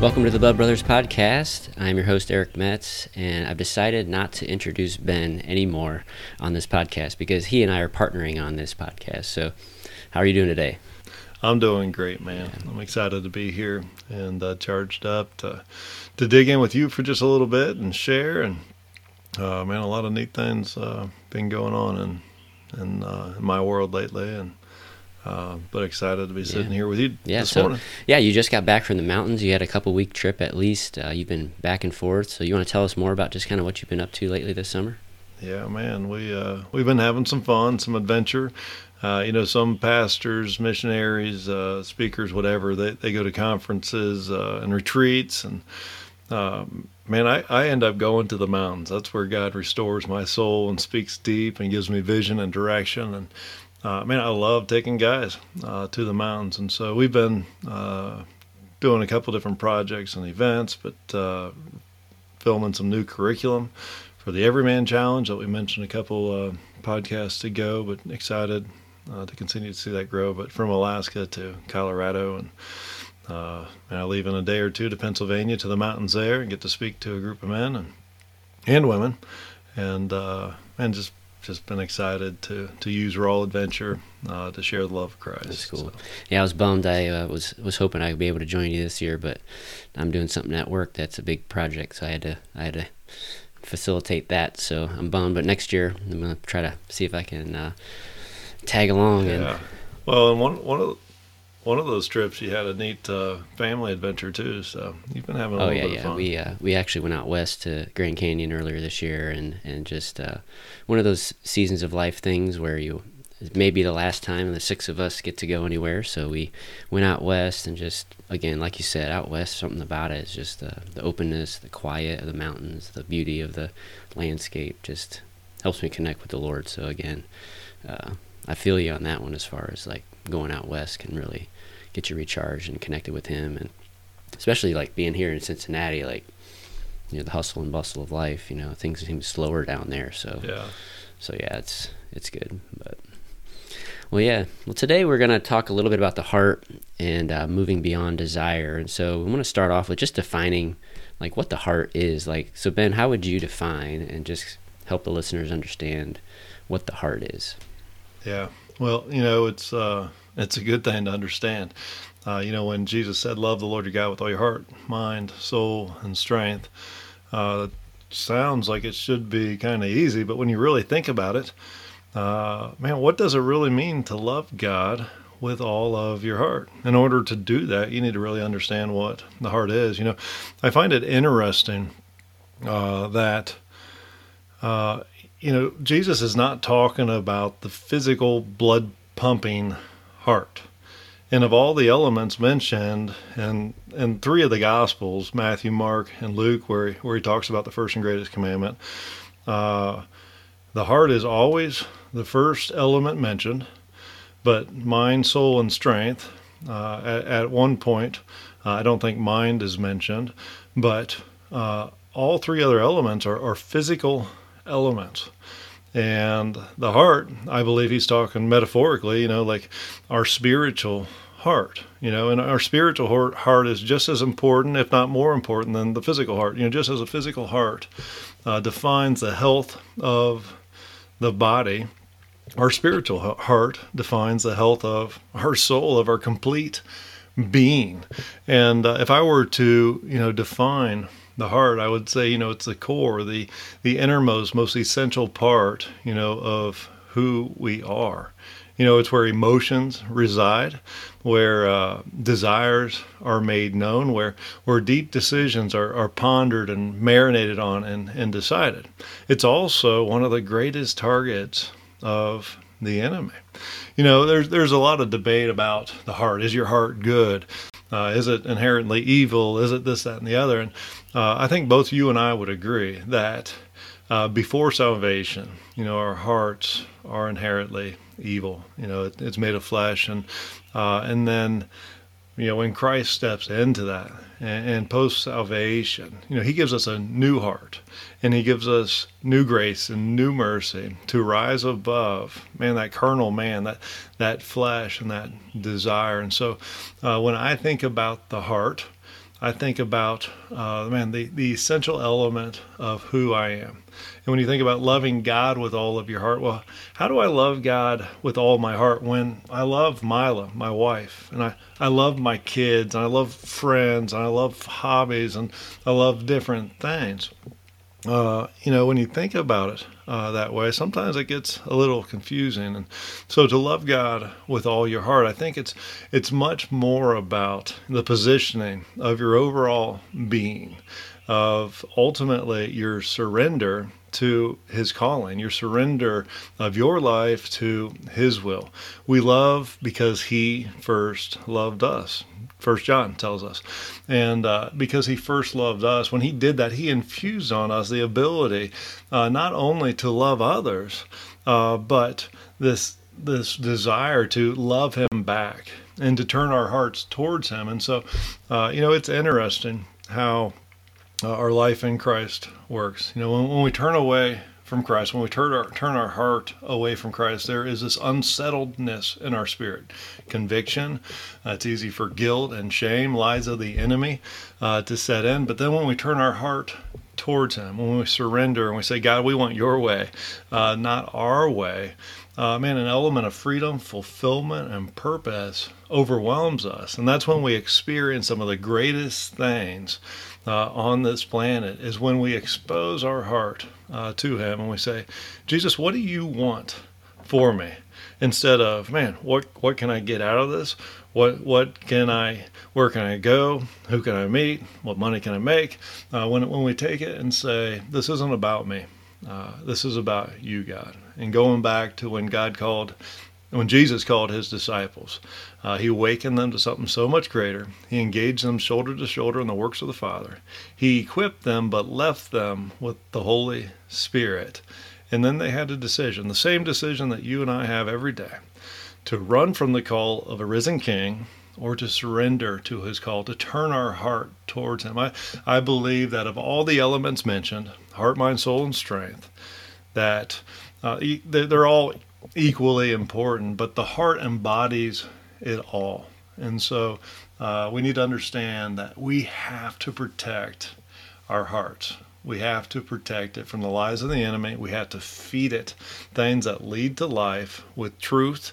Welcome to the Blood Brothers podcast. I'm your host, Eric Metz, and I've decided not to introduce Ben anymore on this podcast because he and I are partnering on this podcast. So, how are you doing today? I'm doing great, man. I'm excited to be here and uh, charged up to to dig in with you for just a little bit and share. And uh, man, a lot of neat things uh, been going on in in, uh, in my world lately, and uh, but excited to be sitting Yeah. here with you Yeah, this so morning. yeah, you just got back from the mountains. You had a couple week trip at least. Uh, you've been back and forth. So, you want to tell us more about just kind of what you've been up to lately this summer? Yeah, man, we uh, we've been having some fun, some adventure. Uh, you know, some pastors, missionaries, uh, speakers, whatever, they, they go to conferences uh, and retreats, and um, man, I, I end up going to the mountains. That's where God restores my soul and speaks deep and gives me vision and direction. And uh, man, I love taking guys uh, to the mountains, and so we've been uh, doing a couple different projects and events, but uh, filming some new curriculum for the Everyman Challenge that we mentioned a couple uh, podcasts ago, but excited uh, to continue to see that grow. But from Alaska to Colorado, and and I leave in a day or two to Pennsylvania to the mountains there and get to speak to a group of men and and women, and and just just been excited to to use Raw Adventure uh, to share the love of Christ. That's cool. So, Yeah, I was bummed. I uh, was was hoping I'd be able to join you this year, but I'm doing something at work that's a big project, so I had to I had to facilitate that. So I'm bummed. But next year I'm gonna try to see if I can uh, tag along. yeah. And Well, and one one of one of those trips you had a neat uh, family adventure too. So you've been having a oh little yeah, bit of yeah. fun. We uh, we actually went out west to Grand Canyon earlier this year, and and just uh, one of those seasons of life things where you. It may be the last time the six of us get to go anywhere, so we went out west and just again, like you said, out west. Something about it is just the the openness, the quiet of the mountains, the beauty of the landscape. Just helps me connect with the Lord. So again, uh, I feel you on that one as far as like going out west can really get you recharged and connected with Him, and especially like being here in Cincinnati, like you know the hustle and bustle of life. You know things seem slower down there. So yeah. so yeah, it's it's good. But well, yeah. Well, today we're gonna talk a little bit about the heart and uh, moving beyond desire. And so we want to start off with just defining like what the heart is. Like, so Ben, how would you define and just help the listeners understand what the heart is? Yeah. Well, you know, it's uh, it's a good thing to understand. Uh, you know, when Jesus said, "Love the Lord your God with all your heart, mind, soul, and strength," uh, sounds like it should be kind of easy, but when you really think about it, uh, man, what does it really mean to love God with all of your heart? In order to do that, you need to really understand what the heart is. You know, I find it interesting uh, that uh, you know, Jesus is not talking about the physical blood pumping heart. And of all the elements mentioned in, in three of the Gospels, Matthew, Mark, and Luke, where he, where he talks about the first and greatest commandment, uh, the heart is always the first element mentioned, but mind, soul, and strength. Uh, at, at one point, uh, I don't think mind is mentioned, but uh, all three other elements are, are physical elements. And the heart, I believe he's talking metaphorically, you know, like our spiritual heart, you know, and our spiritual heart, heart is just as important, if not more important, than the physical heart. You know, just as a physical heart uh, defines the health of the body, our spiritual heart defines the health of our soul, of our complete being. And uh, if I were to, you know, define the heart, I would say, you know, it's the core, the the innermost, most essential part, you know, of who we are. You know, it's where emotions reside, where uh, desires are made known, where where deep decisions are, are pondered and marinated on and, and decided. It's also one of the greatest targets of the enemy. You know, there's there's a lot of debate about the heart. Is your heart good? Uh, is it inherently evil? Is it this, that, and the other? And uh, I think both you and I would agree that uh, before salvation, you know, our hearts are inherently evil. You know, it, it's made of flesh, and uh, and then, you know, when Christ steps into that and, and post salvation, you know, He gives us a new heart, and He gives us new grace and new mercy to rise above, man, that carnal man, that that flesh and that desire. And so, uh, when I think about the heart, I think about, uh, man, the, the essential element of who I am. And when you think about loving God with all of your heart, well, how do I love God with all my heart when I love Mila, my wife, and I, I love my kids, and I love friends, and I love hobbies, and I love different things? Uh, you know, when you think about it uh, that way, sometimes it gets a little confusing. And so, to love God with all your heart, I think it's it's much more about the positioning of your overall being, of ultimately your surrender to his calling, your surrender of your life to his will. We love because he first loved us. First John tells us, and uh, because he first loved us, when he did that, he infused on us the ability uh, not only to love others, uh, but this this desire to love him back and to turn our hearts towards him. And so, uh, you know, it's interesting how uh, our life in Christ works. You know, when, when we turn away from Christ, when we turn our turn our heart away from Christ, there is this unsettledness in our spirit, conviction. Uh, it's easy for guilt and shame, lies of the enemy, uh, to set in. But then when we turn our heart towards Him, when we surrender and we say, God, we want Your way, uh, not our way. Uh, man, an element of freedom, fulfillment, and purpose overwhelms us, and that's when we experience some of the greatest things uh, on this planet is when we expose our heart uh, to Him and we say, Jesus, what do you want for me? Instead of, man, what what can I get out of this? What what can I? Where can I go? Who can I meet? What money can I make? Uh, when when we take it and say, this isn't about me. Uh, this is about you, God. And going back to when God called when Jesus called his disciples, uh, he awakened them to something so much greater. He engaged them shoulder to shoulder in the works of the Father. He equipped them, but left them with the Holy Spirit. And then they had a decision, the same decision that you and I have every day to run from the call of a risen king or to surrender to his call, to turn our heart towards him. I, I believe that of all the elements mentioned, heart, mind, soul, and strength, that uh, they're all equally important, but the heart embodies it all. And so uh, we need to understand that we have to protect our hearts. We have to protect it from the lies of the enemy. We have to feed it things that lead to life with truth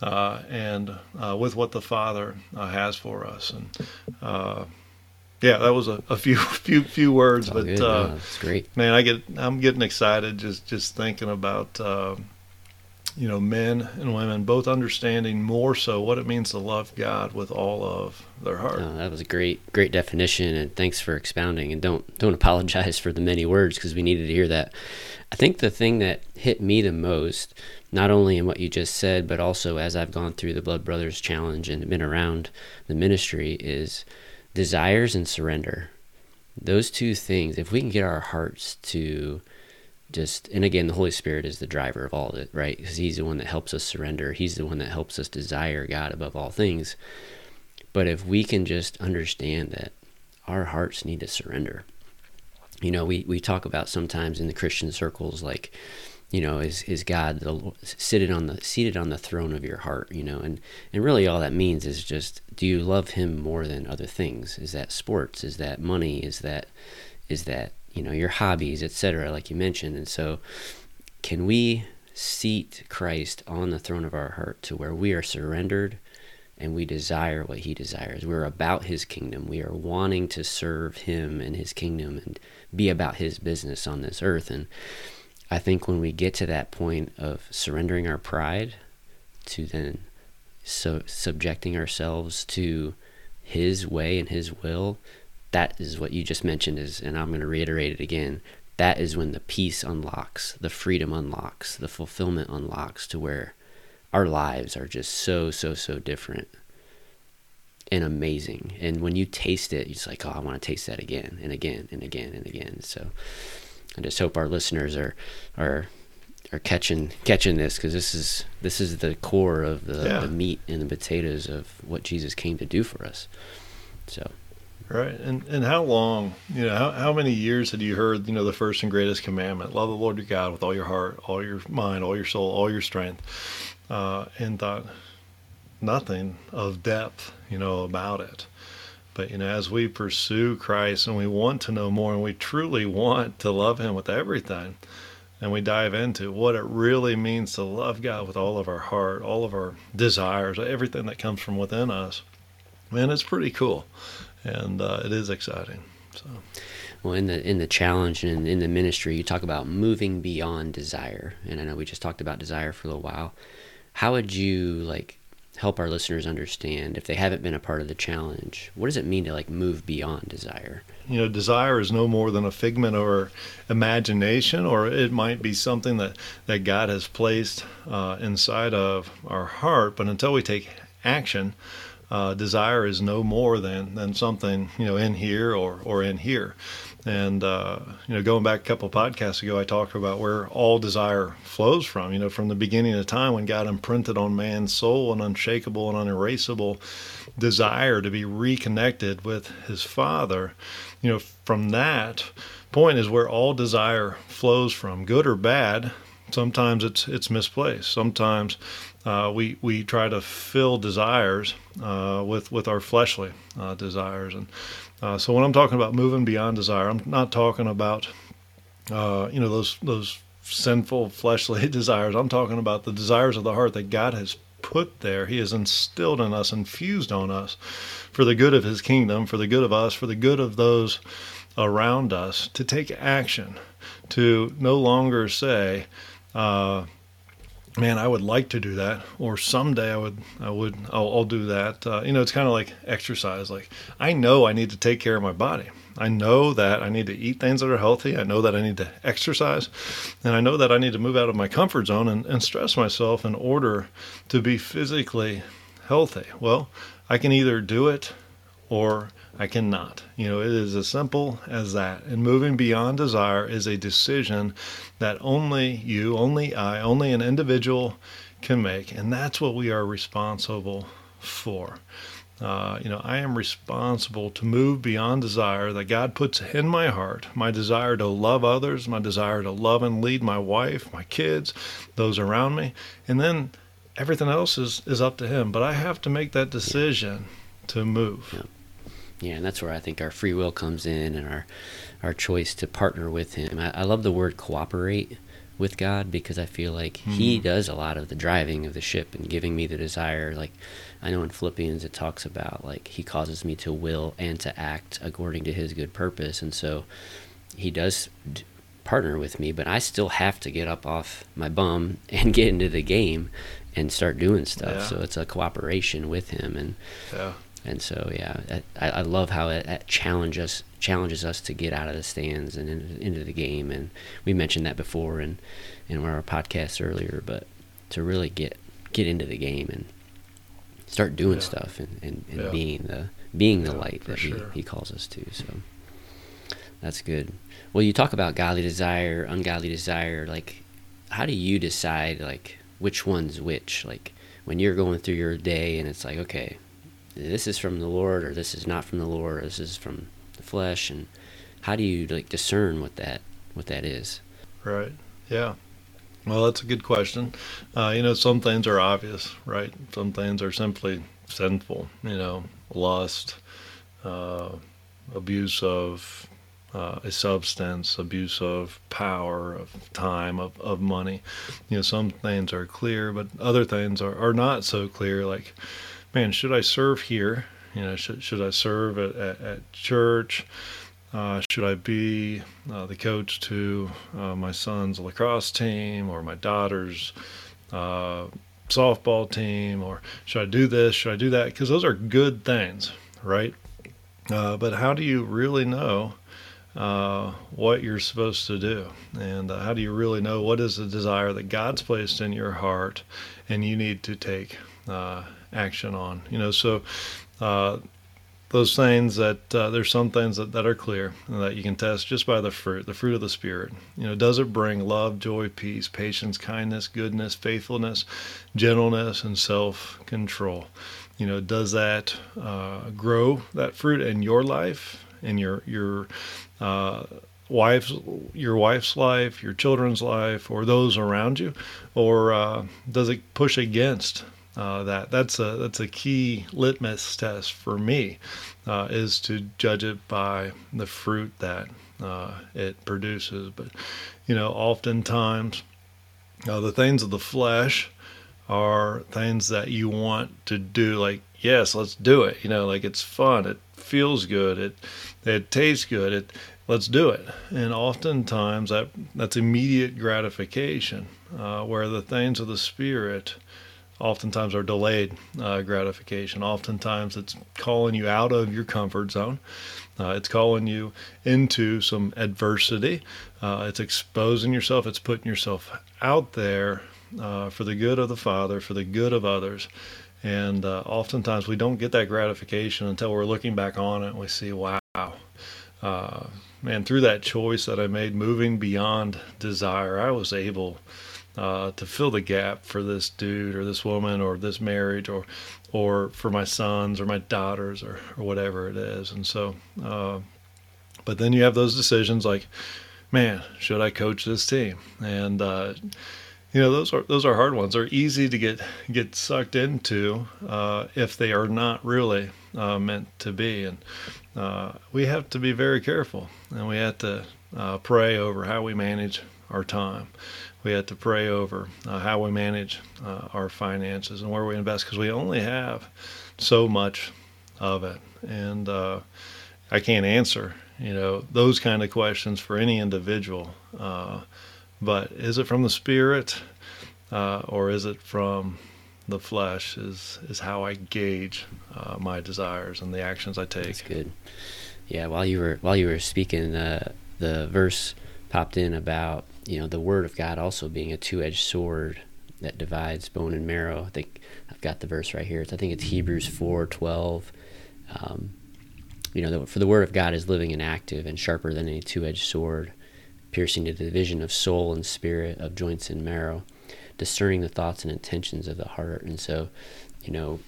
uh, and uh, with what the Father uh, has for us. And uh, yeah, that was a, a, few few few words, but good. Uh, that's great. Man, I get I'm getting excited just just thinking about uh, you know, men and women both understanding more so what it means to love God with all of their heart. Oh, that was a great, great definition, and thanks for expounding. And don't don't apologize for the many words because we needed to hear that. I think the thing that hit me the most, not only in what you just said, but also as I've gone through the Blood Brothers Challenge and been around the ministry, is desires and surrender. Those two things, if we can get our hearts to just and again the holy spirit is the driver of all of it right? Because he's the one that helps us surrender. He's the one that helps us desire god above all things. But if we can just understand that our hearts need to surrender. You know we, we talk about sometimes in the christian circles like you know is is god the, seated on the seated on the throne of your heart you know? And and really all that means is just do you love him more than other things? Is that sports? Is that money? Is that is that you know your hobbies etc like you mentioned. And so can we seat christ on the throne of our heart to where we are surrendered and we desire what he desires? We're about his kingdom. We are wanting to serve him and his kingdom and be about his business on this earth. And i think when we get to that point of surrendering our pride to then so subjecting ourselves to his way and his will that is what you just mentioned is and i'm going to reiterate it again that is when the peace unlocks the freedom unlocks the fulfillment unlocks to where our lives are just so so so different and amazing. And when you taste it it's like oh i want to taste that again and again and again and again. So i just hope our listeners are are are catching catching this because this is this is the core of the, yeah. the meat and the potatoes of what jesus came to do for us. So Right. And and how long, you know, how, how many years had you heard, you know, the first and greatest commandment, love the Lord your God with all your heart, all your mind, all your soul, all your strength, uh, and thought nothing of depth, you know, about it. But you know, as we pursue Christ and we want to know more and we truly want to love him with everything, and we dive into what it really means to love God with all of our heart, all of our desires, everything that comes from within us, man, it's pretty cool, and uh, it is exciting. So. Well, in the in the challenge and in the ministry, you talk about moving beyond desire, and I know we just talked about desire for a little while. How would you like help our listeners understand if they haven't been a part of the challenge what does it mean to like move beyond desire you know desire is no more than a figment or imagination or it might be something that that god has placed uh, inside of our heart but until we take action uh, desire is no more than than something you know in here or or in here and uh, you know, going back a couple podcasts ago, I talked about where all desire flows from. You know, from the beginning of time when God imprinted on man's soul an unshakable and unerasable desire to be reconnected with His Father. You know, from that point is where all desire flows from, good or bad. Sometimes it's it's misplaced. Sometimes uh, we we try to fill desires uh, with with our fleshly uh, desires, and uh, so when I'm talking about moving beyond desire, I'm not talking about uh, you know those those sinful fleshly desires. I'm talking about the desires of the heart that God has put there. He has instilled in us, infused on us, for the good of His kingdom, for the good of us, for the good of those around us, to take action, to no longer say. Uh, man, I would like to do that, or someday I would, I would, I'll, I'll do that. Uh, you know, it's kind of like exercise. Like I know I need to take care of my body. I know that I need to eat things that are healthy. I know that I need to exercise, and I know that I need to move out of my comfort zone and, and stress myself in order to be physically healthy. Well, I can either do it or I cannot. You know, it is as simple as that. And moving beyond desire is a decision that only you, only I, only an individual can make. And that's what we are responsible for. Uh, you know, I am responsible to move beyond desire that God puts in my heart, my desire to love others, my desire to love and lead my wife, my kids, those around me. And then everything else is, is up to Him. But I have to make that decision to move. Yeah. And that's where I think our free will comes in and our our choice to partner with Him. I, I love the word cooperate with God because I feel like mm. He does a lot of the driving of the ship and giving me the desire. Like I know in Philippians it talks about like He causes me to will and to act according to His good purpose, and so He does d- partner with me, but I still have to get up off my bum and get into the game and start doing stuff. Yeah. So it's a cooperation with Him and. Yeah and so, yeah, I, I love how it, it, challenges challenges us to get out of the stands and into, into the game. And we mentioned that before in in one of our podcasts earlier, but to really get get into the game and start doing yeah. stuff and, and, and yeah. being the being the yeah, light that sure. he, he calls us to. So that's good. Well, you talk about godly desire, ungodly desire. Like, how do you decide like which one's which? Like when you're going through your day and it's like, okay, this is from the Lord or this is not from the Lord, or this is from the flesh, and how do you like discern what that what that is? Right. Yeah. Well, that's a good question. Uh, you know, some things are obvious, right? Some things are simply sinful. You know, lust, uh, abuse of uh, a substance, abuse of power, of time, of, of money. You know, some things are clear, but other things are, are not so clear. Like, man, should I serve here? You know, should, should I serve at, at, at church? Uh, should I be uh, the coach to uh, my son's lacrosse team or my daughter's uh, softball team? Or should I do this? Should I do that? Because those are good things, right? Uh, but how do you really know uh, what you're supposed to do? And how do you really know what is the desire that God's placed in your heart and you need to take action on. You know, so uh, those things that uh, there's some things that, that are clear that you can test just by the fruit, the fruit of the Spirit. You know, does it bring love, joy, peace, patience, kindness, goodness, faithfulness, gentleness, and self control? You know, does that uh, grow that fruit in your life, in your your uh, wife's your wife's life, your children's life, or those around you, or uh, does it push against uh, that. That's a that's a key litmus test for me, uh, is to judge it by the fruit that uh, it produces. But you know, oftentimes uh, the things of the flesh are things that you want to do. Like, yes, let's do it. You know, like it's fun. It feels good. It it tastes good. It let's do it. And oftentimes that that's immediate gratification, uh, where the things of the spirit oftentimes are delayed uh, gratification. Oftentimes it's calling you out of your comfort zone. Uh, it's calling you into some adversity. Uh, it's exposing yourself. It's putting yourself out there uh, for the good of the Father, for the good of others. And uh, oftentimes we don't get that gratification until we're looking back on it and we see, wow, uh, man, through that choice that I made, moving beyond desire, I was able uh, to fill the gap for this dude or this woman or this marriage or or for my sons or my daughters or, or whatever it is. And so, uh, but then you have those decisions like, man, should I coach this team? And uh, you know those are those are hard ones. They're easy to get get sucked into uh, if they are not really uh, meant to be. And uh, we have to be very careful, and we have to uh, pray over how we manage our time. We have to pray over uh, how we manage uh, our finances and where we invest because we only have so much of it, and I can't answer you know those kind of questions for any individual but is it from the spirit uh, or is it from the flesh? Is is how I gauge uh, my desires and the actions I take. That's good. Yeah, while you were while you were speaking, uh, the verse popped in about you know the word of God also being a two-edged sword that divides bone and marrow. I think I've got the verse right here. I think it's Hebrews four twelve. Um, you know, for the word of God is living and active and sharper than any two-edged sword, piercing to the division of soul and spirit, of joints and marrow, discerning the thoughts and intentions of the heart. And so, you know,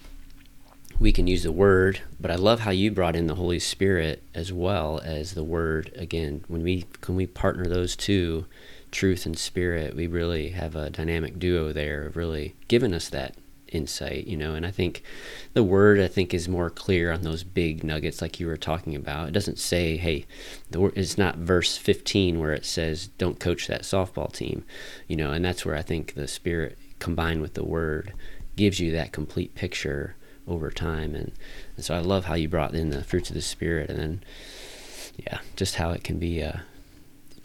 we can use the word, but I love how you brought in the Holy Spirit as well as the word. Again, when we can we partner those two, truth and spirit, we really have a dynamic duo there of really giving us that insight, you know. And I think the word I think is more clear on those big nuggets like you were talking about. It doesn't say, "Hey," the it's not verse 15 where it says, "Don't coach that softball team," you know. And that's where I think the spirit combined with the word gives you that complete picture over time. And, and so I love how you brought in the fruits of the spirit, and then yeah, just how it can be.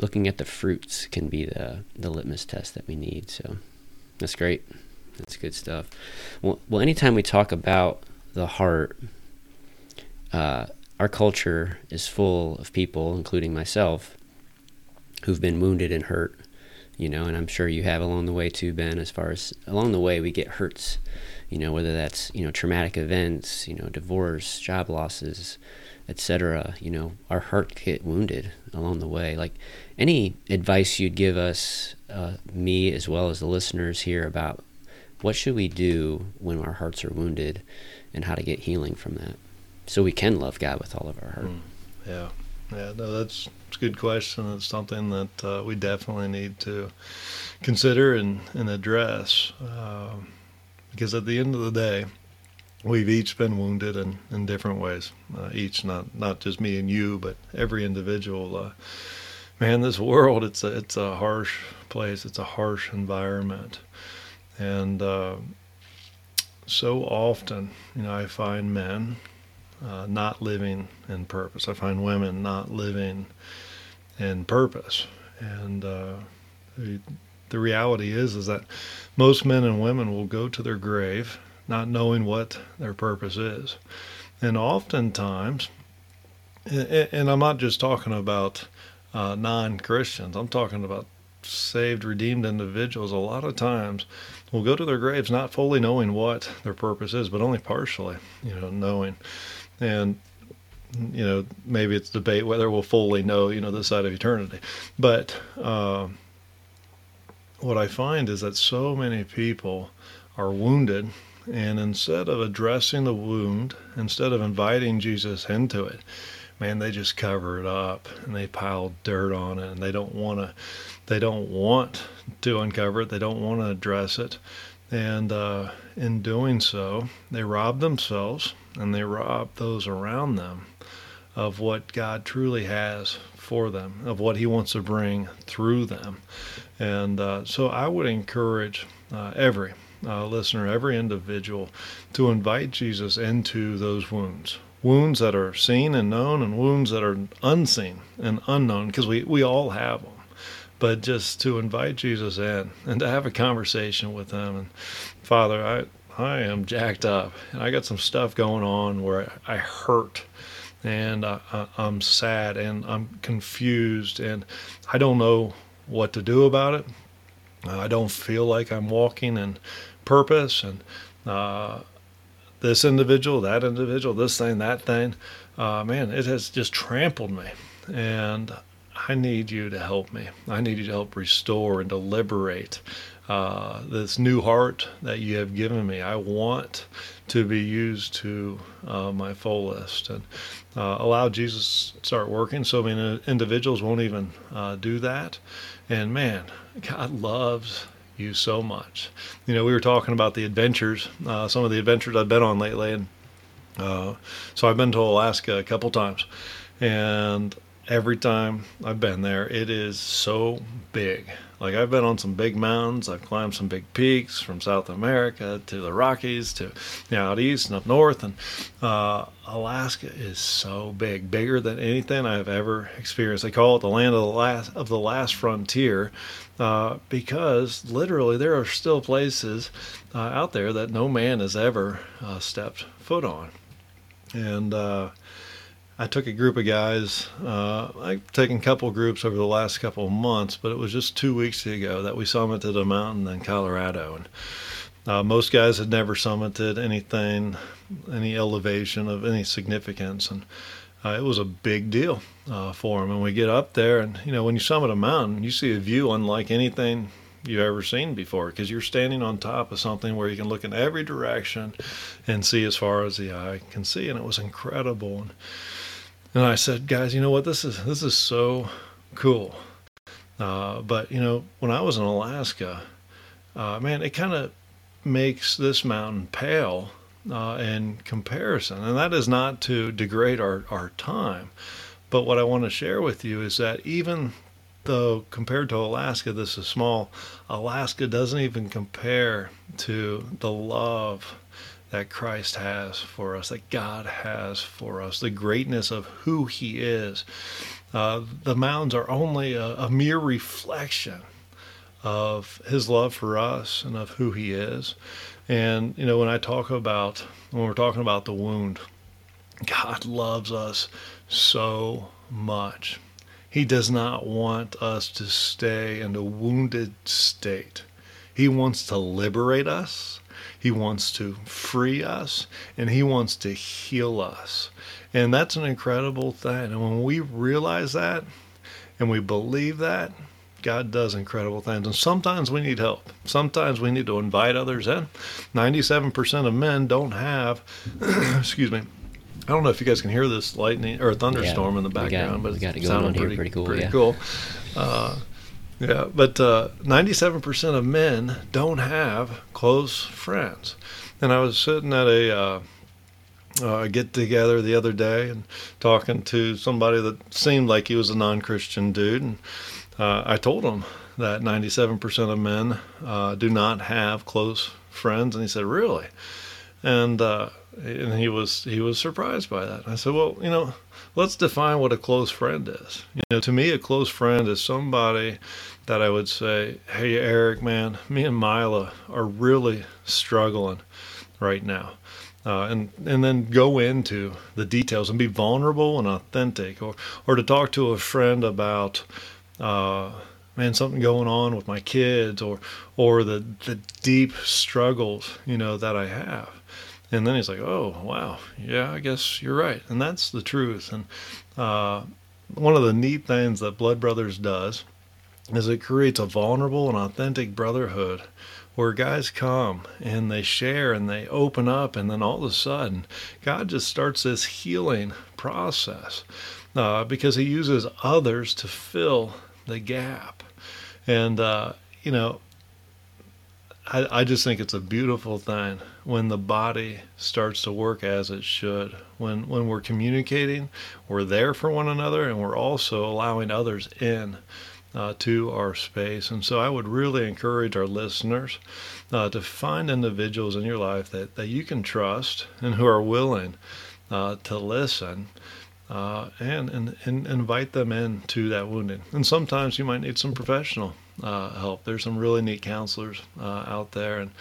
Looking at the fruits can be the the litmus test that we need. So that's great. That's good stuff. Well, well, anytime we talk about the heart, uh, our culture is full of people, including myself, who've been wounded and hurt. You know, and I'm sure you have along the way too, Ben. As far as along the way, we get hurts. You know, whether that's you know traumatic events, you know, divorce, job losses, etc. You know, our heart get wounded along the way. Like any advice you'd give us, uh, me as well as the listeners here about what should we do when our hearts are wounded and how to get healing from that so we can love God with all of our heart. Mm, yeah. Yeah, no, that's, it's a good question. It's something that uh, we definitely need to consider and, and address. Uh, because at the end of the day, we've each been wounded in, in different ways. Uh, each, not not just me and you, but every individual. Uh, man, this world it's a it's a harsh place. It's a harsh environment, and uh, so often, you know, I find men uh, not living in purpose. I find women not living in purpose. And uh, the, reality is, is that most men and women will go to their grave not knowing what their purpose is. And oftentimes, and, I'm not just talking about uh, non Christians, I'm talking about saved, redeemed individuals. A lot of times, will go to their graves not fully knowing what their purpose is, but only partially, you know, knowing. And you know, maybe it's debate whether we'll fully know, you know, the side of eternity. But uh, what I find is that so many people are wounded, and instead of addressing the wound, instead of inviting Jesus into it, man, they just cover it up and they pile dirt on it, and they don't want to they don't want to uncover it. They don't want to address it. And uh, in doing so, they rob themselves and they rob those around them of what God truly has for them, of what He wants to bring through them. And uh, so I would encourage uh, every uh, listener, every individual, to invite Jesus into those wounds. Wounds that are seen and known, and wounds that are unseen and unknown, because we, we all have them. But just to invite Jesus in and to have a conversation with Him. And Father, I, I am jacked up, and I got some stuff going on where I hurt and I, am sad and I'm confused and I don't know what to do about it. I don't feel like I'm walking in purpose and uh, this individual, that individual, this thing, that thing. Uh, man, it has just trampled me. And I need you to help me. I need you to help restore and to liberate uh, this new heart that you have given me. I want to be used to uh, my list and uh, allow Jesus to start working. So many individuals won't even uh, do that. And man, God loves you so much. You know, we were talking about the adventures, uh, some of the adventures I've been on lately, and uh, so I've been to Alaska a couple times, and every time I've been there, it is so big. Like I've been on some big mountains, I've climbed some big peaks from South America to the Rockies to you know, out east and up north, and uh, Alaska is so big, bigger than anything I've ever experienced. They call it the land of the last of the last frontier, uh, because literally there are still places uh, out there that no man has ever uh, stepped foot on, and uh, I took a group of guys. Uh, I've taken a couple groups over the last couple of months, but it was just two weeks ago that we summited a mountain in Colorado. And uh, most guys had never summited anything, any elevation of any significance, and uh, it was a big deal uh, for them. And we get up there, and you know, when you summit a mountain, you see a view unlike anything you've ever seen before because you're standing on top of something where you can look in every direction and see as far as the eye can see, and it was incredible. And, and I said, guys, you know what? This is this is so cool. Uh, but you know, when I was in Alaska, uh, man, it kind of makes this mountain pale uh, in comparison, and that is not to degrade our our time. But what I want to share with you is that even though compared to Alaska, this is small, Alaska doesn't even compare to the love that Christ has for us, that God has for us, the greatness of who He is. Uh, the mountains are only a, a mere reflection of His love for us and of who He is. And, you know, when I talk about, when we're talking about the wound, God loves us so much. He does not want us to stay in a wounded state. He wants to liberate us. He wants to free us and He wants to heal us. And that's an incredible thing. And when we realize that and we believe that, God does incredible things. And sometimes we need help. Sometimes we need to invite others in. 97% of men don't have, excuse me, I don't know if you guys can hear this lightning or thunderstorm yeah, in the background, got, but it's sounding pretty, pretty cool. Pretty yeah. cool. Uh, yeah, but uh, 97% of men don't have close friends. And I was sitting at a uh, uh, get together the other day and talking to somebody that seemed like he was a non Christian dude. And uh, I told him that 97% of men uh, do not have close friends. And he said, Really? And, uh, and he was he was surprised by that. I said, well, you know, let's define what a close friend is. You know, to me, a close friend is somebody that I would say, hey, Eric, man, me and Mila are really struggling right now. Uh, and and then go into the details and be vulnerable and authentic, or or to talk to a friend about, uh, man, something going on with my kids, or or the the deep struggles you know that I have. And then he's like, oh, wow, yeah, I guess you're right. And that's the truth. And uh, one of the neat things that Blood Brothers does is it creates a vulnerable and authentic brotherhood where guys come and they share and they open up, and then all of a sudden, God just starts this healing process uh, because He uses others to fill the gap. And, uh, you know, I, I just think it's a beautiful thing when the body starts to work as it should. When when we're communicating, we're there for one another, and we're also allowing others in uh, to our space. And so I would really encourage our listeners uh, to find individuals in your life that, that you can trust and who are willing uh, to listen. Uh, and, and, and invite them in to that wounding. And sometimes you might need some professional uh, help. There's some really neat counselors uh, out there, and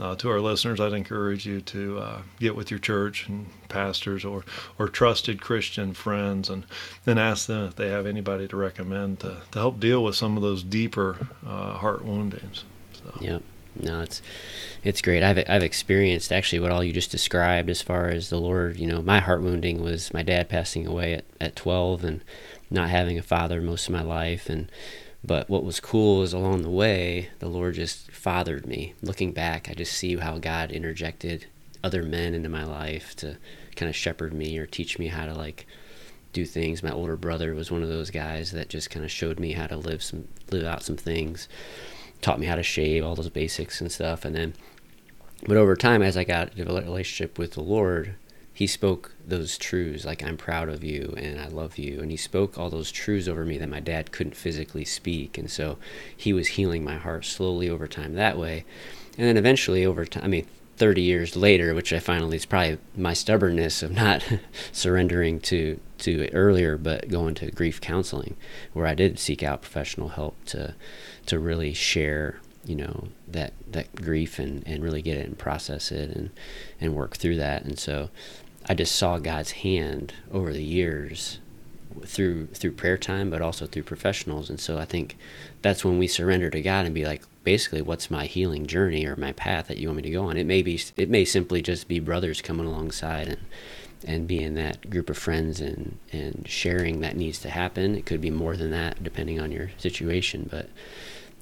uh, to our listeners, I'd encourage you to uh, get with your church and pastors or, or trusted Christian friends and then ask them if they have anybody to recommend to, to help deal with some of those deeper uh, heart woundings. So. Yep. No, it's it's great. I've I've experienced actually what all you just described as far as the Lord. You know, my heart wounding was my dad passing away at, at 12 and not having a father most of my life and but what was cool is along the way, the Lord just fathered me. Looking back, I just see how God interjected other men into my life to kind of shepherd me or teach me how to like do things. My older brother was one of those guys that just kind of showed me how to live some live out some things, taught me how to shave, all those basics and stuff. And then, but over time, as I got a relationship with the Lord, he spoke those truths like i'm proud of you and i love you and he spoke all those truths over me that my dad couldn't physically speak and so he was healing my heart slowly over time that way and then eventually over time i mean 30 years later which i finally is probably my stubbornness of not surrendering to to earlier but going to grief counseling where i did seek out professional help to to really share you know that that grief and and really get it and process it and and work through that and so I just saw God's hand over the years through through prayer time, but also through professionals. And so I think that's when we surrender to God and be like, basically, what's my healing journey or my path that you want me to go on? It may be it may simply just be brothers coming alongside and and being that group of friends and and sharing that needs to happen. It could be more than that depending on your situation, but.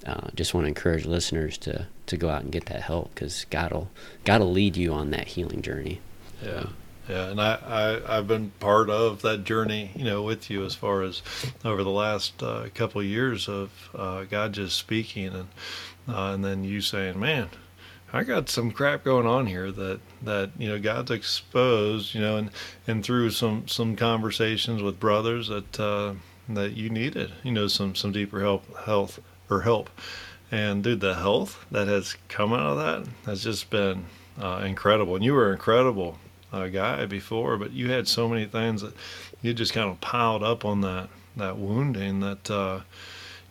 Uh, just want to encourage listeners to, to go out and get that help because God'll God'll lead you on that healing journey. Yeah. Yeah, and I, I have been part of that journey, you know, with you as far as over the last uh, couple of years of uh, God just speaking, and uh, and then you saying, "Man, I got some crap going on here that that you know God's exposed, you know, and and through some some conversations with brothers that uh, that you needed, you know, some some deeper help, health or help, and dude, the health that has come out of that has just been uh, incredible, and you were incredible uh, guy before, but you had so many things that you just kind of piled up on that that wounding that uh,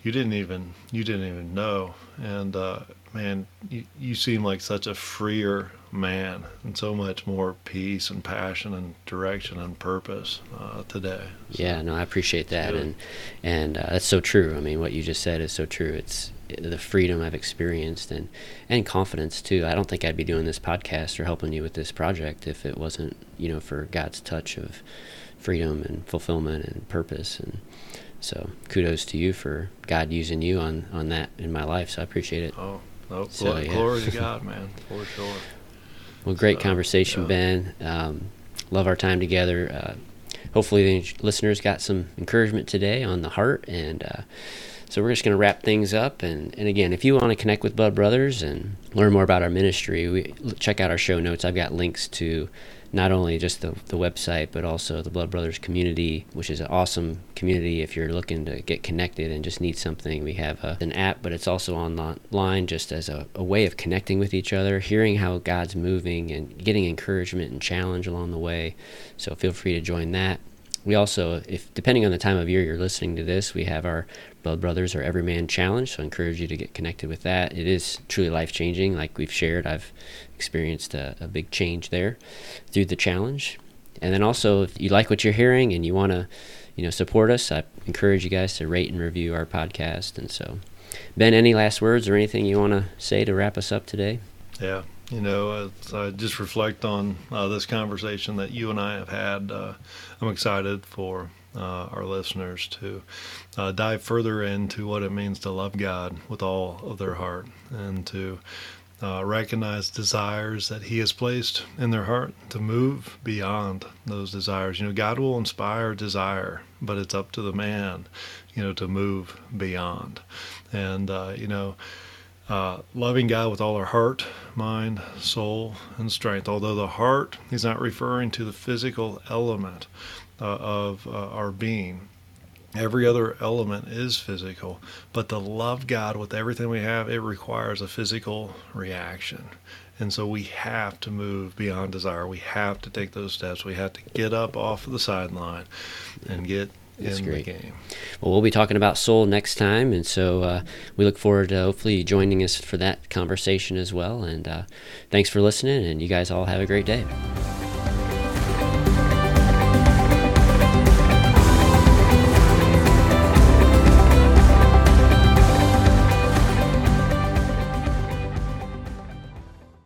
you didn't even you didn't even know. And uh, man, you, you seem like such a freer man and so much more peace and passion and direction and purpose uh, today. So, yeah, no, I appreciate that, and and uh, that's so true. I mean, what you just said is so true. It's the freedom I've experienced and and confidence too. I don't think I'd be doing this podcast or helping you with this project if it wasn't you know for God's touch of freedom and fulfillment and purpose and so kudos to you for God using you on on that in my life. So I appreciate it. Oh, no, so, glory, yeah. glory to God, man, for sure. Well, great so, conversation, yeah. Ben. Um, love our time together. Uh, hopefully, the listeners got some encouragement today on the heart and. Uh, so we're just going to wrap things up. And, and again, if you want to connect with Blood Brothers and learn more about our ministry, we check out our show notes. I've got links to not only just the, the website, but also the Blood Brothers community, which is an awesome community if you're looking to get connected and just need something. We have a, an app, but it's also online just as a, a way of connecting with each other, hearing how God's moving, and getting encouragement and challenge along the way. So feel free to join that. We also, if depending on the time of year you're listening to this, we have our Blood Brothers or Everyman Challenge. So I encourage you to get connected with that. It is truly life changing. Like we've shared, I've experienced a, a big change there through the challenge. And then also, if you like what you're hearing and you want to, you know, support us, I encourage you guys to rate and review our podcast. And so, Ben, any last words or anything you want to say to wrap us up today? Yeah, you know, I just reflect on uh, this conversation that you and I have had. Uh, I'm excited for uh, our listeners to uh, dive further into what it means to love God with all of their heart and to uh, recognize desires that He has placed in their heart to move beyond those desires. You know, God will inspire desire, but it's up to the man, you know, to move beyond. And, uh, you know, uh, loving God with all our heart, mind, soul, and strength. Although the heart, he's not referring to the physical element uh, of uh, our being. Every other element is physical, but to love God with everything we have, it requires a physical reaction. And so we have to move beyond desire. We have to take those steps. We have to get up off of the sideline and get That's in great. Well, we'll be talking about soul next time, and so uh, we look forward to hopefully joining us for that conversation as well. And uh, thanks for listening, and you guys all have a great day.